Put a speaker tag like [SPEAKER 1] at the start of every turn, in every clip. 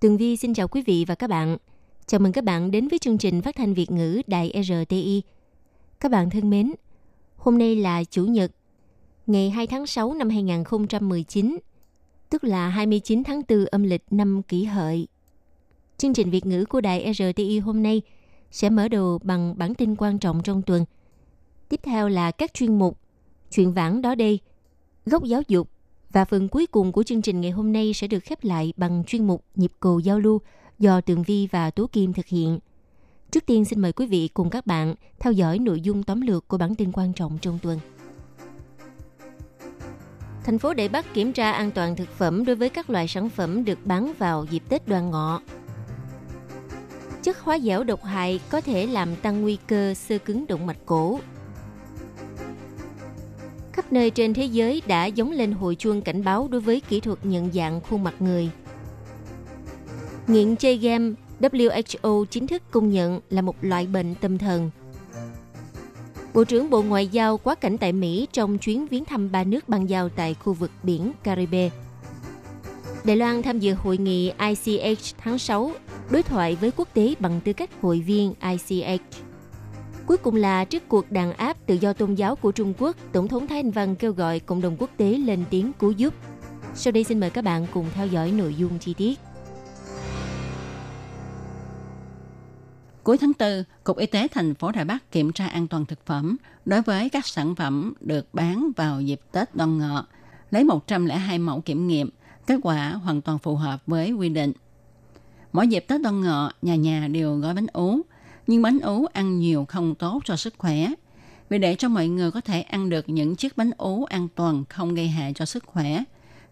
[SPEAKER 1] Tường Vi xin chào quý vị và các bạn. Chào mừng các bạn đến với chương trình phát thanh Việt ngữ Đài RTI. Các bạn thân mến, hôm nay là Chủ nhật, ngày 2 tháng 6 năm 2019, tức là 29 tháng 4 âm lịch năm kỷ hợi. Chương trình Việt ngữ của Đài RTI hôm nay sẽ mở đầu bằng bản tin quan trọng trong tuần. Tiếp theo là các chuyên mục Chuyện vãng đó đây, Góc giáo dục và phần cuối cùng của chương trình ngày hôm nay sẽ được khép lại bằng chuyên mục Nhịp cầu giao lưu do Tường Vi và Tú Kim thực hiện. Trước tiên, xin mời quý vị cùng các bạn theo dõi nội dung tóm lược của bản tin quan trọng trong tuần. Thành phố Đại Bắc kiểm tra an toàn thực phẩm đối với các loại sản phẩm được bán vào dịp Tết Đoan Ngọ. Chất hóa dẻo độc hại có thể làm tăng nguy cơ sơ cứng động mạch cổ. Khắp nơi trên thế giới đã giống lên hồi chuông cảnh báo đối với kỹ thuật nhận dạng khuôn mặt người. Nghiện chơi game, WHO chính thức công nhận là một loại bệnh tâm thần. Bộ trưởng Bộ Ngoại giao quá cảnh tại Mỹ trong chuyến viếng thăm ba nước băng giao tại khu vực biển Caribe. Đài Loan tham dự hội nghị ICH tháng 6, đối thoại với quốc tế bằng tư cách hội viên ICH. Cuối cùng là trước cuộc đàn áp tự do tôn giáo của Trung Quốc, Tổng thống Thái Anh Văn kêu gọi cộng đồng quốc tế lên tiếng cứu giúp. Sau đây xin mời các bạn cùng theo dõi nội dung chi tiết.
[SPEAKER 2] Cuối tháng 4, Cục Y tế thành phố Đài Bắc kiểm tra an toàn thực phẩm đối với các sản phẩm được bán vào dịp Tết Đoan Ngọ, lấy 102 mẫu kiểm nghiệm, kết quả hoàn toàn phù hợp với quy định. Mỗi dịp Tết Đoan Ngọ, nhà nhà đều gói bánh ú, nhưng bánh ú ăn nhiều không tốt cho sức khỏe. Vì để cho mọi người có thể ăn được những chiếc bánh ú an toàn không gây hại cho sức khỏe,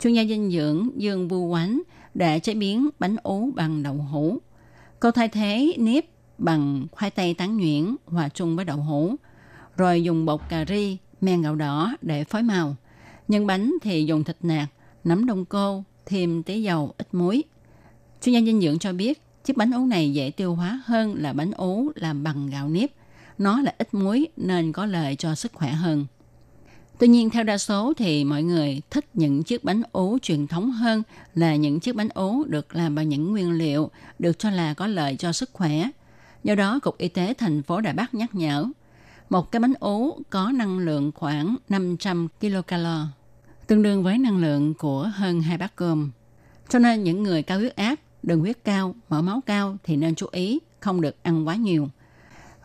[SPEAKER 2] chuyên gia dinh dưỡng Dương Vu Quánh đã chế biến bánh ú bằng đậu hũ. Cô thay thế nếp bằng khoai tây tán nhuyễn hòa chung với đậu hũ, rồi dùng bột cà ri, men gạo đỏ để phối màu. Nhân bánh thì dùng thịt nạc, nấm đông cô, thêm tí dầu, ít muối. Chuyên gia dinh dưỡng cho biết, chiếc bánh ú này dễ tiêu hóa hơn là bánh ú làm bằng gạo nếp. Nó là ít muối nên có lợi cho sức khỏe hơn. Tuy nhiên, theo đa số thì mọi người thích những chiếc bánh ú truyền thống hơn là những chiếc bánh ú được làm bằng những nguyên liệu được cho là có lợi cho sức khỏe. Do đó, Cục Y tế thành phố Đà Bắc nhắc nhở, một cái bánh ú có năng lượng khoảng 500 kcal, tương đương với năng lượng của hơn hai bát cơm. Cho nên những người cao huyết áp, đường huyết cao, mỡ máu cao thì nên chú ý không được ăn quá nhiều.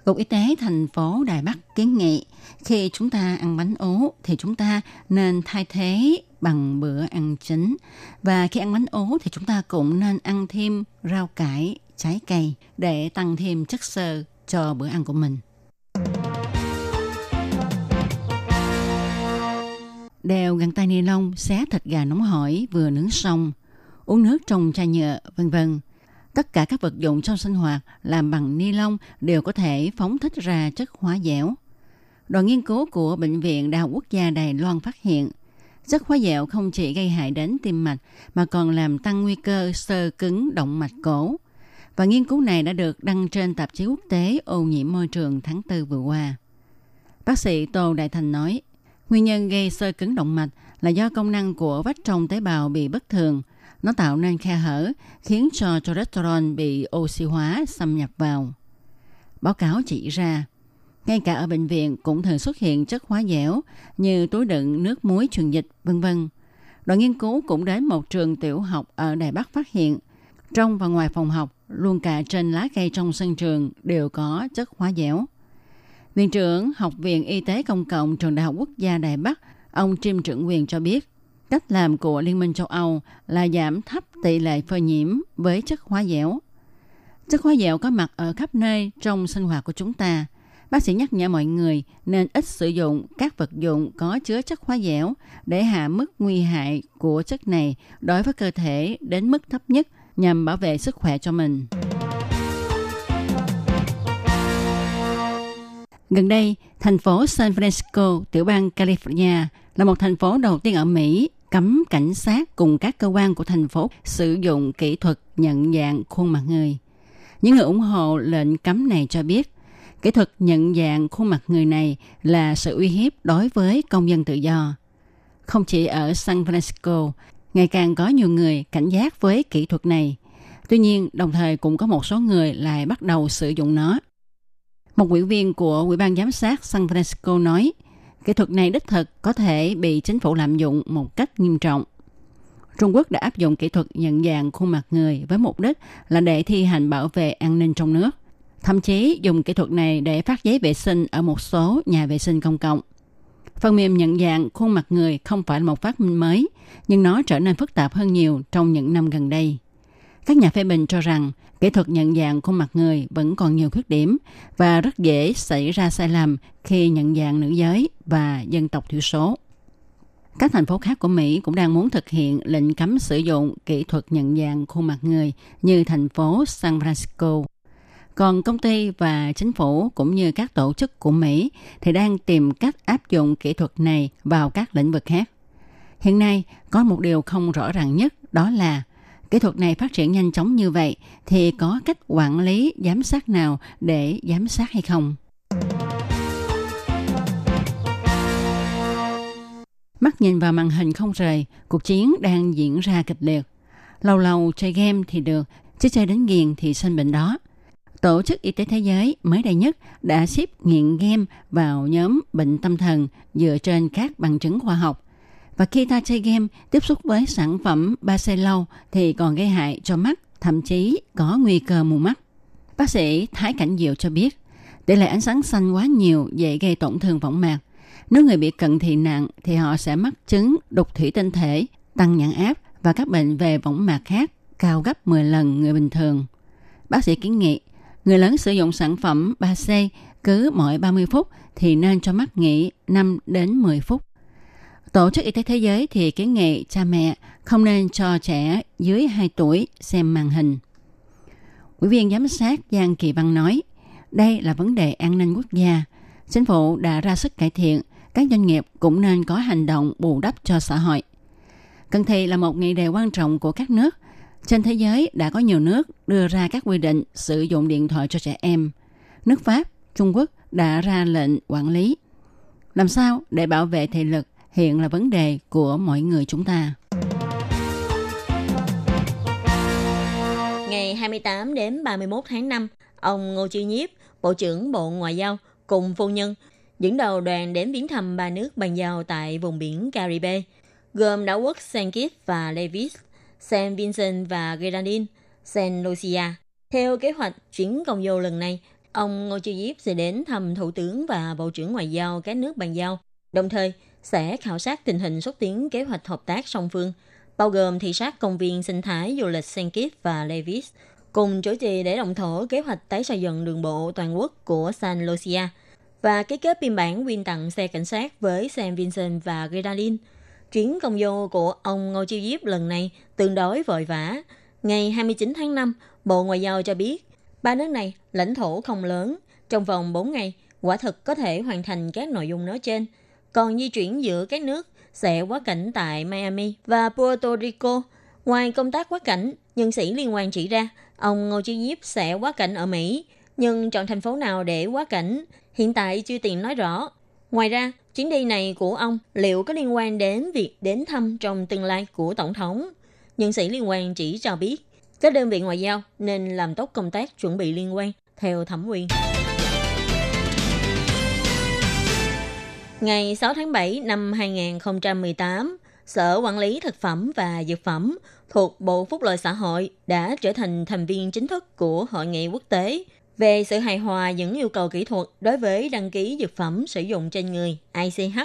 [SPEAKER 2] Cục Y tế thành phố Đài Bắc kiến nghị khi chúng ta ăn bánh ố thì chúng ta nên thay thế bằng bữa ăn chính. Và khi ăn bánh ố thì chúng ta cũng nên ăn thêm rau cải, trái cây để tăng thêm chất xơ cho bữa ăn của mình. Đeo găng tay ni lông, xé thịt gà nóng hổi vừa nướng xong, uống nước trong chai nhựa, vân vân. Tất cả các vật dụng trong sinh hoạt làm bằng ni lông đều có thể phóng thích ra chất hóa dẻo. Đoàn nghiên cứu của Bệnh viện Đại học Quốc gia Đài Loan phát hiện, chất hóa dẻo không chỉ gây hại đến tim mạch mà còn làm tăng nguy cơ sơ cứng động mạch cổ. Và nghiên cứu này đã được đăng trên tạp chí quốc tế ô nhiễm môi trường tháng 4 vừa qua. Bác sĩ Tô Đại Thành nói, nguyên nhân gây sơ cứng động mạch là do công năng của vách trong tế bào bị bất thường. Nó tạo nên khe hở, khiến cho cholesterol bị oxy hóa xâm nhập vào. Báo cáo chỉ ra, ngay cả ở bệnh viện cũng thường xuất hiện chất hóa dẻo như túi đựng nước muối truyền dịch, vân vân. Đoàn nghiên cứu cũng đến một trường tiểu học ở Đài Bắc phát hiện trong và ngoài phòng học, luôn cả trên lá cây trong sân trường đều có chất hóa dẻo. Viện trưởng Học viện Y tế Công cộng Trường Đại học Quốc gia Đài Bắc, ông Trim Trưởng Quyền cho biết, cách làm của Liên minh châu Âu là giảm thấp tỷ lệ phơi nhiễm với chất hóa dẻo. Chất hóa dẻo có mặt ở khắp nơi trong sinh hoạt của chúng ta. Bác sĩ nhắc nhở mọi người nên ít sử dụng các vật dụng có chứa chất hóa dẻo để hạ mức nguy hại của chất này đối với cơ thể đến mức thấp nhất – nhằm bảo vệ sức khỏe cho mình. Gần đây, thành phố San Francisco, tiểu bang California, là một thành phố đầu tiên ở Mỹ cấm cảnh sát cùng các cơ quan của thành phố sử dụng kỹ thuật nhận dạng khuôn mặt người. Những người ủng hộ lệnh cấm này cho biết, kỹ thuật nhận dạng khuôn mặt người này là sự uy hiếp đối với công dân tự do. Không chỉ ở San Francisco, ngày càng có nhiều người cảnh giác với kỹ thuật này. Tuy nhiên, đồng thời cũng có một số người lại bắt đầu sử dụng nó. Một ủy viên của Ủy ban Giám sát San Francisco nói, kỹ thuật này đích thực có thể bị chính phủ lạm dụng một cách nghiêm trọng. Trung Quốc đã áp dụng kỹ thuật nhận dạng khuôn mặt người với mục đích là để thi hành bảo vệ an ninh trong nước. Thậm chí dùng kỹ thuật này để phát giấy vệ sinh ở một số nhà vệ sinh công cộng. Phần mềm nhận dạng khuôn mặt người không phải là một phát minh mới, nhưng nó trở nên phức tạp hơn nhiều trong những năm gần đây. Các nhà phê bình cho rằng kỹ thuật nhận dạng khuôn mặt người vẫn còn nhiều khuyết điểm và rất dễ xảy ra sai lầm khi nhận dạng nữ giới và dân tộc thiểu số. Các thành phố khác của Mỹ cũng đang muốn thực hiện lệnh cấm sử dụng kỹ thuật nhận dạng khuôn mặt người như thành phố San Francisco. Còn công ty và chính phủ cũng như các tổ chức của Mỹ thì đang tìm cách áp dụng kỹ thuật này vào các lĩnh vực khác. Hiện nay có một điều không rõ ràng nhất, đó là kỹ thuật này phát triển nhanh chóng như vậy thì có cách quản lý giám sát nào để giám sát hay không? Mắt nhìn vào màn hình không rời, cuộc chiến đang diễn ra kịch liệt. Lâu lâu chơi game thì được, chứ chơi đến nghiền thì sinh bệnh đó. Tổ chức Y tế Thế giới mới đây nhất đã xếp nghiện game vào nhóm bệnh tâm thần dựa trên các bằng chứng khoa học. Và khi ta chơi game, tiếp xúc với sản phẩm ba xe lâu thì còn gây hại cho mắt, thậm chí có nguy cơ mù mắt. Bác sĩ Thái Cảnh Diệu cho biết, tỷ lệ ánh sáng xanh quá nhiều dễ gây tổn thương võng mạc. Nếu người bị cận thị nặng thì họ sẽ mắc chứng đục thủy tinh thể, tăng nhãn áp và các bệnh về võng mạc khác cao gấp 10 lần người bình thường. Bác sĩ kiến nghị, người lớn sử dụng sản phẩm 3C cứ mỗi 30 phút thì nên cho mắt nghỉ 5 đến 10 phút. Tổ chức Y tế Thế giới thì kiến nghị cha mẹ không nên cho trẻ dưới 2 tuổi xem màn hình. Ủy viên giám sát Giang Kỳ Văn nói, đây là vấn đề an ninh quốc gia. Chính phủ đã ra sức cải thiện, các doanh nghiệp cũng nên có hành động bù đắp cho xã hội. Cần thị là một nghị đề quan trọng của các nước. Trên thế giới đã có nhiều nước đưa ra các quy định sử dụng điện thoại cho trẻ em. Nước Pháp, Trung Quốc đã ra lệnh quản lý. Làm sao để bảo vệ thị lực hiện là vấn đề của mọi người chúng ta.
[SPEAKER 3] Ngày 28 đến 31 tháng 5, ông Ngô Chi Nhiếp, Bộ trưởng Bộ Ngoại giao cùng phu nhân dẫn đầu đoàn đến viếng thăm ba nước bàn giao tại vùng biển Caribe, gồm đảo quốc Saint Kitts và Nevis, Saint Vincent và Grenadines, Saint Lucia. Theo kế hoạch chuyến công du lần này, ông Ngô Chi Diếp sẽ đến thăm Thủ tướng và Bộ trưởng Ngoại giao các nước bàn giao, đồng thời sẽ khảo sát tình hình xúc tiến kế hoạch hợp tác song phương, bao gồm thị sát công viên sinh thái du lịch Saint Kitts và Levis, cùng chủ trì để động thổ kế hoạch tái xây dựng đường bộ toàn quốc của San Lucia và ký kết biên bản quyên tặng xe cảnh sát với San Vincent và Grenadines. Chuyến công du của ông Ngô Chiêu Diếp lần này tương đối vội vã. Ngày 29 tháng 5, Bộ Ngoại giao cho biết, ba nước này lãnh thổ không lớn, trong vòng 4 ngày, quả thực có thể hoàn thành các nội dung nói trên – còn di chuyển giữa các nước sẽ quá cảnh tại Miami và Puerto Rico. Ngoài công tác quá cảnh, nhân sĩ liên quan chỉ ra ông Ngô Chí Diếp sẽ quá cảnh ở Mỹ, nhưng chọn thành phố nào để quá cảnh hiện tại chưa tiện nói rõ. Ngoài ra, chuyến đi này của ông liệu có liên quan đến việc đến thăm trong tương lai của Tổng thống? Nhân sĩ liên quan chỉ cho biết, các đơn vị ngoại giao nên làm tốt công tác chuẩn bị liên quan theo thẩm quyền. Ngày 6 tháng 7 năm 2018, Sở Quản lý Thực phẩm và Dược phẩm thuộc Bộ Phúc lợi Xã hội đã trở thành thành viên chính thức của Hội nghị quốc tế về sự hài hòa những yêu cầu kỹ thuật đối với đăng ký dược phẩm sử dụng trên người ICH.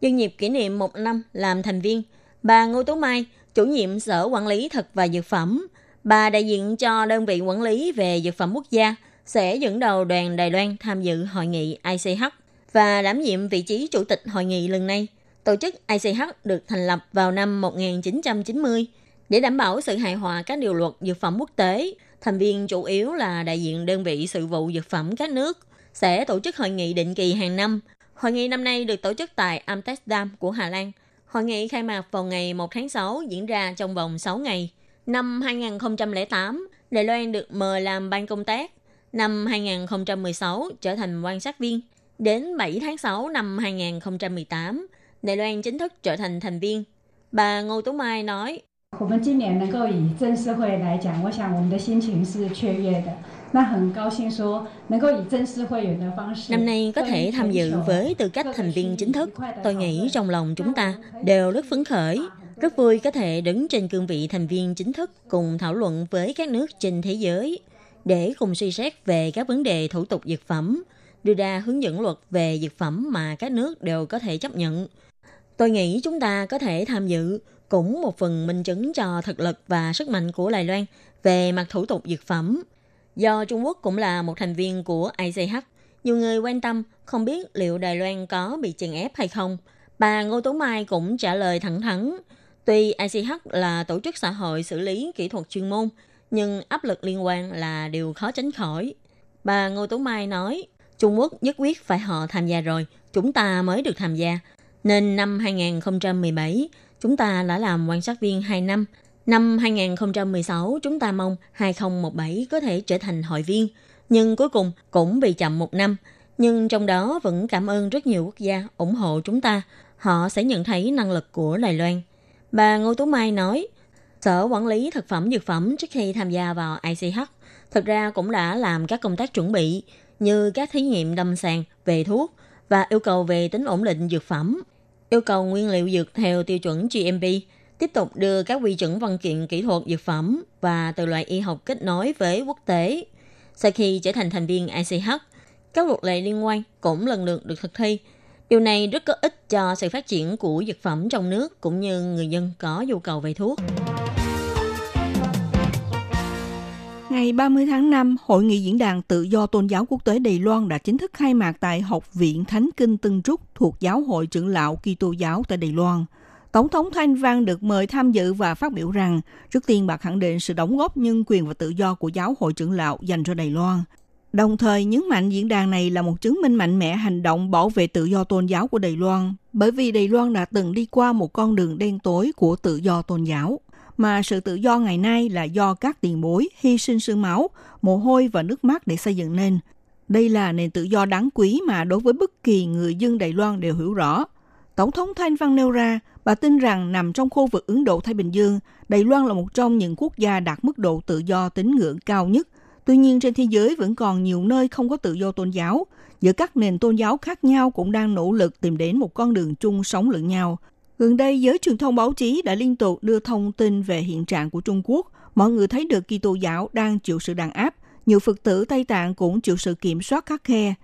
[SPEAKER 3] Nhân dịp kỷ niệm một năm làm thành viên, bà Ngô Tú Mai, chủ nhiệm Sở Quản lý Thực và Dược phẩm, bà đại diện cho đơn vị quản lý về dược phẩm quốc gia, sẽ dẫn đầu đoàn Đài Loan tham dự hội nghị ICH và đảm nhiệm vị trí chủ tịch hội nghị lần này. Tổ chức ICH được thành lập vào năm 1990. Để đảm bảo sự hài hòa các điều luật dược phẩm quốc tế, thành viên chủ yếu là đại diện đơn vị sự vụ dược phẩm các nước sẽ tổ chức hội nghị định kỳ hàng năm. Hội nghị năm nay được tổ chức tại Amsterdam của Hà Lan. Hội nghị khai mạc vào ngày 1 tháng 6 diễn ra trong vòng 6 ngày. Năm 2008, Đài Loan được mời làm ban công tác. Năm 2016 trở thành quan sát viên. Đến 7 tháng 6 năm 2018, Đài Loan chính thức trở thành thành viên. Bà Ngô Tú Mai nói, Năm nay có thể tham dự với tư cách thành viên chính thức, tôi nghĩ trong lòng chúng ta đều rất phấn khởi. Rất vui có thể đứng trên cương vị thành viên chính thức cùng thảo luận với các nước trên thế giới để cùng suy xét về các vấn đề thủ tục dược phẩm, đưa ra hướng dẫn luật về dược phẩm mà các nước đều có thể chấp nhận. Tôi nghĩ chúng ta có thể tham dự cũng một phần minh chứng cho thực lực và sức mạnh của Đài Loan về mặt thủ tục dược phẩm. Do Trung Quốc cũng là một thành viên của ICH, nhiều người quan tâm không biết liệu Đài Loan có bị chèn ép hay không. Bà Ngô Tú Mai cũng trả lời thẳng thắn. Tuy ICH là tổ chức xã hội xử lý kỹ thuật chuyên môn, nhưng áp lực liên quan là điều khó tránh khỏi. Bà Ngô Tú Mai nói, Trung Quốc nhất quyết phải họ tham gia rồi, chúng ta mới được tham gia. Nên năm 2017, chúng ta đã làm quan sát viên 2 năm. Năm 2016, chúng ta mong 2017 có thể trở thành hội viên. Nhưng cuối cùng cũng bị chậm một năm. Nhưng trong đó vẫn cảm ơn rất nhiều quốc gia ủng hộ chúng ta. Họ sẽ nhận thấy năng lực của Đài Loan. Bà Ngô Tú Mai nói, Sở Quản lý Thực phẩm Dược phẩm trước khi tham gia vào ICH thực ra cũng đã làm các công tác chuẩn bị như các thí nghiệm đâm sàng về thuốc và yêu cầu về tính ổn định dược phẩm, yêu cầu nguyên liệu dược theo tiêu chuẩn GMP, tiếp tục đưa các quy chuẩn văn kiện kỹ thuật dược phẩm và từ loại y học kết nối với quốc tế. Sau khi trở thành thành viên ICH, các luật lệ liên quan cũng lần lượt được thực thi. Điều này rất có ích cho sự phát triển của dược phẩm trong nước cũng như người dân có nhu cầu về thuốc.
[SPEAKER 4] Ngày 30 tháng 5, Hội nghị Diễn đàn Tự do Tôn giáo Quốc tế Đài Loan đã chính thức khai mạc tại Học viện Thánh Kinh Tân Trúc thuộc Giáo hội trưởng lão Kitô giáo tại Đài Loan. Tổng thống Thanh Văn được mời tham dự và phát biểu rằng, trước tiên bà khẳng định sự đóng góp nhân quyền và tự do của giáo hội trưởng lão dành cho Đài Loan. Đồng thời nhấn mạnh diễn đàn này là một chứng minh mạnh mẽ hành động bảo vệ tự do tôn giáo của Đài Loan, bởi vì Đài Loan đã từng đi qua một con đường đen tối của tự do tôn giáo mà sự tự do ngày nay là do các tiền bối hy sinh xương máu, mồ hôi và nước mắt để xây dựng nên. Đây là nền tự do đáng quý mà đối với bất kỳ người dân Đài Loan đều hiểu rõ. Tổng thống Thanh Văn nêu ra, bà tin rằng nằm trong khu vực Ấn Độ-Thái Bình Dương, Đài Loan là một trong những quốc gia đạt mức độ tự do tín ngưỡng cao nhất. Tuy nhiên trên thế giới vẫn còn nhiều nơi không có tự do tôn giáo. Giữa các nền tôn giáo khác nhau cũng đang nỗ lực tìm đến một con đường chung sống lẫn nhau – Gần đây, giới truyền thông báo chí đã liên tục đưa thông tin về hiện trạng của Trung Quốc. Mọi người thấy được Kitô giáo đang chịu sự đàn áp. Nhiều Phật tử Tây Tạng cũng chịu sự kiểm soát khắc khe.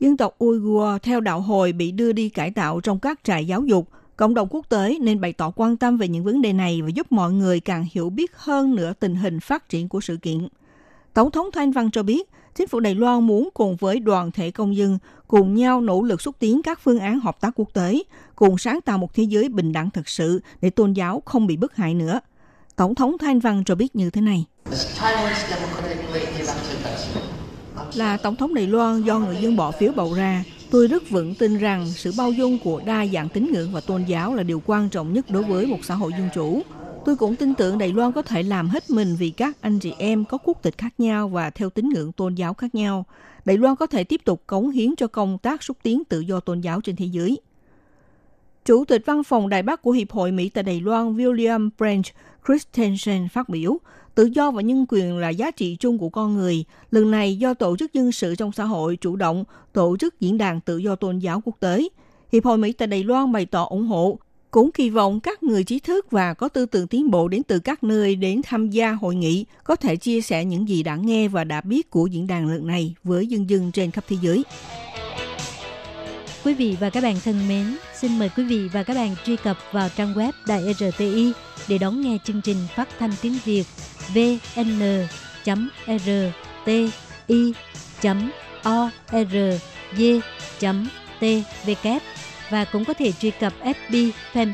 [SPEAKER 4] Dân tộc Uyghur theo đạo hồi bị đưa đi cải tạo trong các trại giáo dục. Cộng đồng quốc tế nên bày tỏ quan tâm về những vấn đề này và giúp mọi người càng hiểu biết hơn nữa tình hình phát triển của sự kiện. Tổng thống Thanh Văn cho biết, chính phủ Đài Loan muốn cùng với đoàn thể công dân cùng nhau nỗ lực xúc tiến các phương án hợp tác quốc tế, cùng sáng tạo một thế giới bình đẳng thực sự để tôn giáo không bị bức hại nữa. Tổng thống Thanh Văn cho biết như thế này. Là Tổng thống Đài Loan do người dân bỏ phiếu bầu ra, tôi rất vững tin rằng sự bao dung của đa dạng tín ngưỡng và tôn giáo là điều quan trọng nhất đối với một xã hội dân chủ. Tôi cũng tin tưởng Đài Loan có thể làm hết mình vì các anh chị em có quốc tịch khác nhau và theo tín ngưỡng tôn giáo khác nhau. Đài Loan có thể tiếp tục cống hiến cho công tác xúc tiến tự do tôn giáo trên thế giới. Chủ tịch văn phòng Đài Bắc của Hiệp hội Mỹ tại Đài Loan William Branch Christensen phát biểu, tự do và nhân quyền là giá trị chung của con người. Lần này do Tổ chức Dân sự trong xã hội chủ động tổ chức diễn đàn tự do tôn giáo quốc tế. Hiệp hội Mỹ tại Đài Loan bày tỏ ủng hộ cũng kỳ vọng các người trí thức và có tư tưởng tiến bộ đến từ các nơi đến tham gia hội nghị có thể chia sẻ những gì đã nghe và đã biết của diễn đàn lần này với dân dân trên khắp thế giới.
[SPEAKER 1] Quý vị và các bạn thân mến, xin mời quý vị và các bạn truy cập vào trang web Đài RTI để đón nghe chương trình phát thanh tiếng Việt vn.rti.org.tvk và cũng có thể truy cập FB fanpage